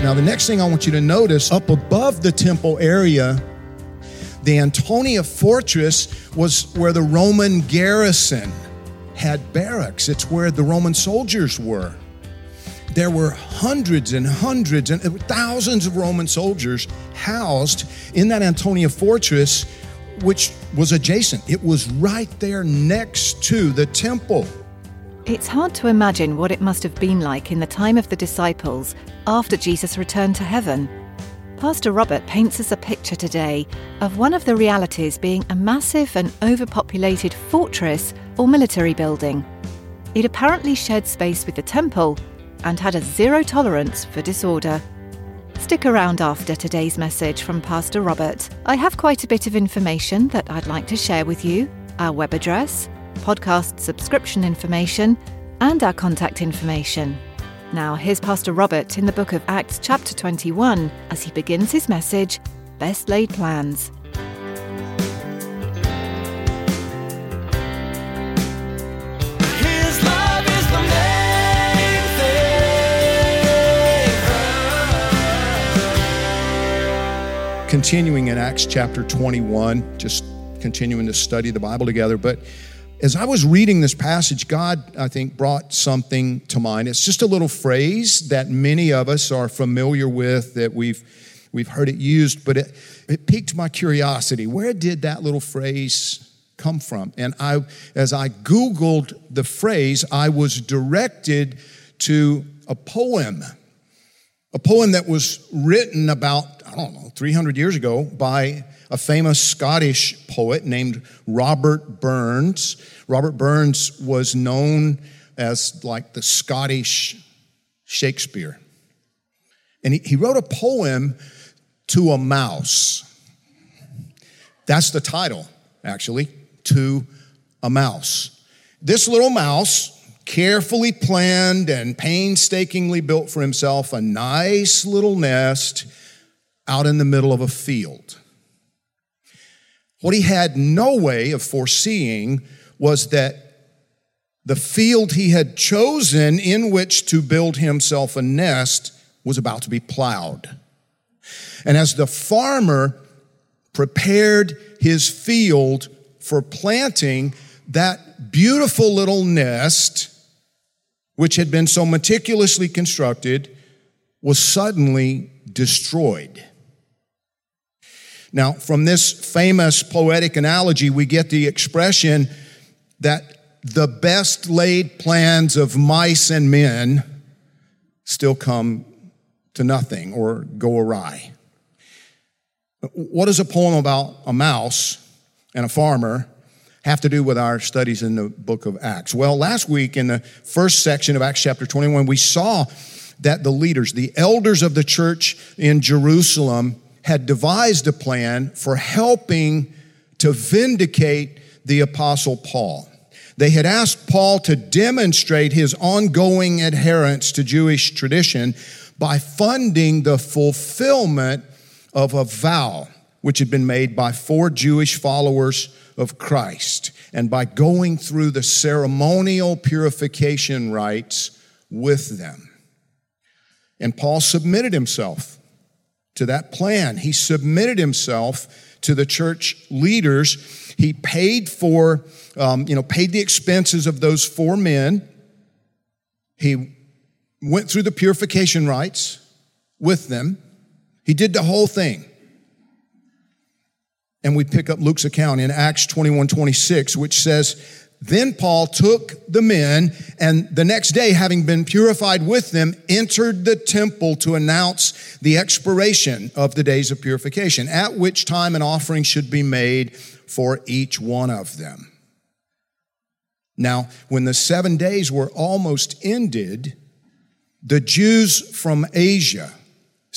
Now, the next thing I want you to notice up above the temple area, the Antonia fortress was where the Roman garrison had barracks. It's where the Roman soldiers were. There were hundreds and hundreds and thousands of Roman soldiers housed in that Antonia fortress, which was adjacent. It was right there next to the temple. It's hard to imagine what it must have been like in the time of the disciples after Jesus returned to heaven. Pastor Robert paints us a picture today of one of the realities being a massive and overpopulated fortress or military building. It apparently shared space with the temple and had a zero tolerance for disorder. Stick around after today's message from Pastor Robert. I have quite a bit of information that I'd like to share with you our web address, podcast subscription information, and our contact information. Now, here's Pastor Robert in the book of Acts, chapter 21, as he begins his message Best Laid Plans. His love is the main thing. continuing in Acts chapter 21, just continuing to study the Bible together. But as I was reading this passage, God, I think, brought something to mind. It's just a little phrase that many of us are familiar with, that we've we've heard it used, but it, it piqued my curiosity. Where did that little phrase come from? And I, as I Googled the phrase, I was directed to a poem a poem that was written about, I don't know, 300 years ago by a famous Scottish poet named Robert Burns. Robert Burns was known as like the Scottish Shakespeare. And he, he wrote a poem to a mouse. That's the title, actually, To a Mouse. This little mouse carefully planned and painstakingly built for himself a nice little nest out in the middle of a field. What he had no way of foreseeing was that the field he had chosen in which to build himself a nest was about to be plowed. And as the farmer prepared his field for planting, that beautiful little nest, which had been so meticulously constructed, was suddenly destroyed. Now, from this famous poetic analogy, we get the expression that the best laid plans of mice and men still come to nothing or go awry. What does a poem about a mouse and a farmer have to do with our studies in the book of Acts? Well, last week in the first section of Acts chapter 21, we saw that the leaders, the elders of the church in Jerusalem, had devised a plan for helping to vindicate the apostle Paul. They had asked Paul to demonstrate his ongoing adherence to Jewish tradition by funding the fulfillment of a vow which had been made by four Jewish followers of Christ and by going through the ceremonial purification rites with them. And Paul submitted himself to that plan. He submitted himself to the church leaders. He paid for, um, you know, paid the expenses of those four men. He went through the purification rites with them. He did the whole thing. And we pick up Luke's account in Acts 21 26, which says, Then Paul took the men, and the next day, having been purified with them, entered the temple to announce the expiration of the days of purification, at which time an offering should be made for each one of them. Now, when the seven days were almost ended, the Jews from Asia,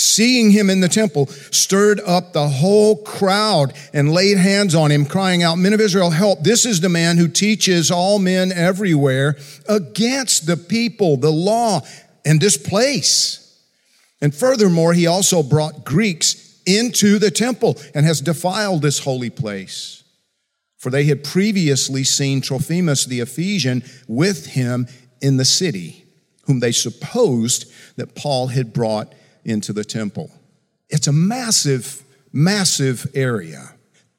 seeing him in the temple, stirred up the whole crowd and laid hands on him, crying out, Men of Israel, help. This is the man who teaches all men everywhere against the people, the law, and this place. And furthermore, he also brought Greeks into the temple and has defiled this holy place. For they had previously seen Trophimus the Ephesian with him in the city, whom they supposed that Paul had brought into the temple. It's a massive, massive area.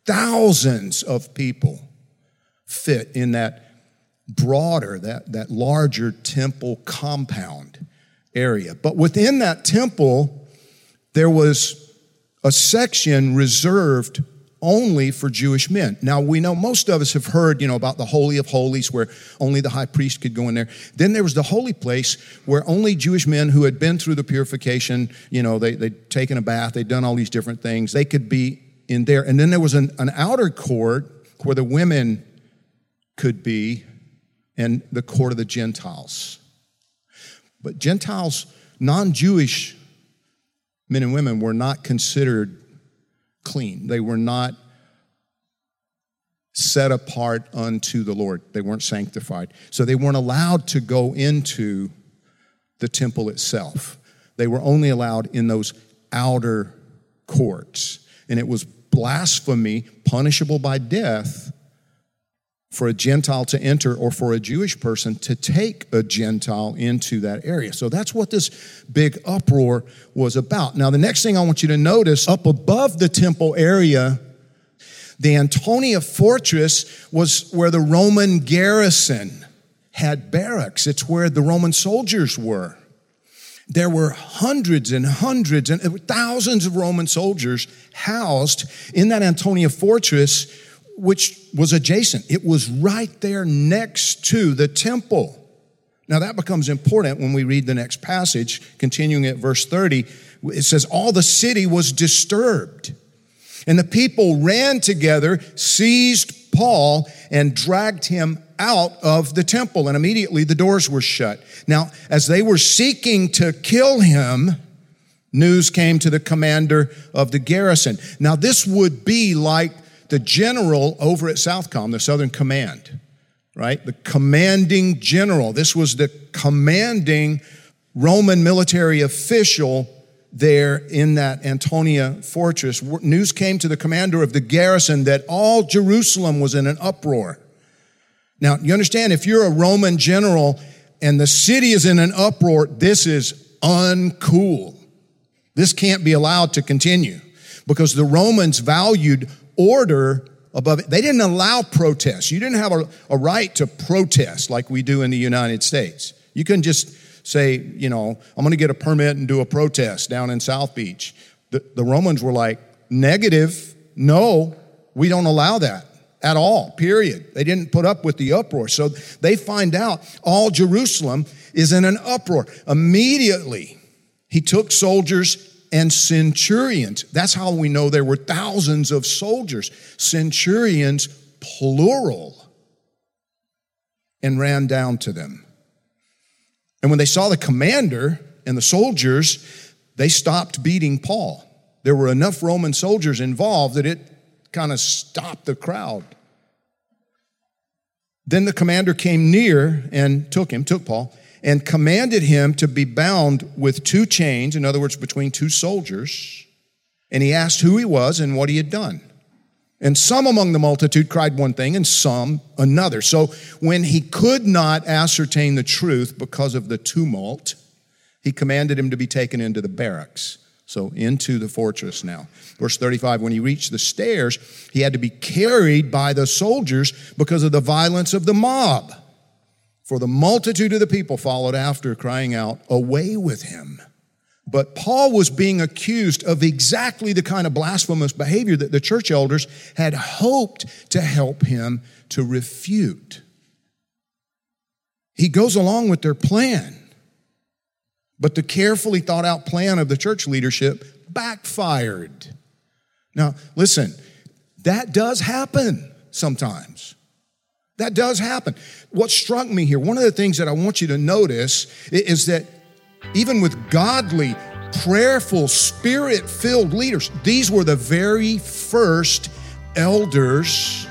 Thousands of people fit in that broader, that, that larger temple compound area. But within that temple, there was a section reserved only for Jewish men. Now we know most of us have heard, you know, about the Holy of Holies where only the high priest could go in there. Then there was the holy place where only Jewish men who had been through the purification, you know, they, they'd taken a bath, they'd done all these different things, they could be in there. And then there was an, an outer court where the women could be and the court of the Gentiles. But Gentiles, non Jewish men and women were not considered clean. They were not set apart unto the Lord. They weren't sanctified. So they weren't allowed to go into the temple itself. They were only allowed in those outer courts. And it was blasphemy, punishable by death, for a Gentile to enter or for a Jewish person to take a Gentile into that area. So that's what this big uproar was about. Now, the next thing I want you to notice up above the temple area, the Antonia fortress was where the Roman garrison had barracks, it's where the Roman soldiers were. There were hundreds and hundreds and thousands of Roman soldiers housed in that Antonia fortress which was adjacent. It was right there next to the temple. Now that becomes important when we read the next passage, continuing at verse 30. It says, All the city was disturbed, and the people ran together, seized Paul, and dragged him out of the temple, and immediately the doors were shut. Now, as they were seeking to kill him, news came to the commander of the garrison. Now, this would be like the general over at Southcom, the Southern Command, right? The commanding general. This was the commanding Roman military official there in that Antonia fortress. News came to the commander of the garrison that all Jerusalem was in an uproar. Now, you understand, if you're a Roman general and the city is in an uproar, this is uncool. This can't be allowed to continue because the Romans valued order above it. They didn't allow protests. You didn't have a, a right to protest like we do in the United States. You couldn't just say, you know, I'm going to get a permit and do a protest down in South Beach. The, the Romans were like, negative, no, we don't allow that at all, period. They didn't put up with the uproar. So they find out all Jerusalem is in an uproar. Immediately, he took soldiers and centurions. That's how we know there were thousands of soldiers. Centurions, plural, and ran down to them. And when they saw the commander and the soldiers, they stopped beating Paul. There were enough Roman soldiers involved that it kind of stopped the crowd. Then the commander came near and took him, took Paul, and commanded him to be bound with two chains, in other words, between two soldiers. And he asked who he was and what he had done. And some among the multitude cried one thing and some another. So when he could not ascertain the truth because of the tumult, he commanded him to be taken into the barracks. So into the fortress now. Verse 35 when he reached the stairs, he had to be carried by the soldiers because of the violence of the mob. For the multitude of the people followed after, crying out, Away with him. But Paul was being accused of exactly the kind of blasphemous behavior that the church elders had hoped to help him to refute. He goes along with their plan. But the carefully thought out plan of the church leadership backfired. Now, listen, that does happen sometimes. That does happen. What struck me here, one of the things that I want you to notice is that even with godly, prayerful, spirit filled leaders, these were the very first elders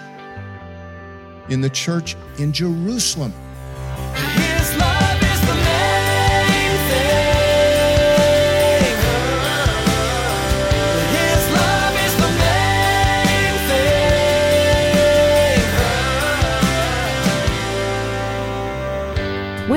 in the church in Jerusalem.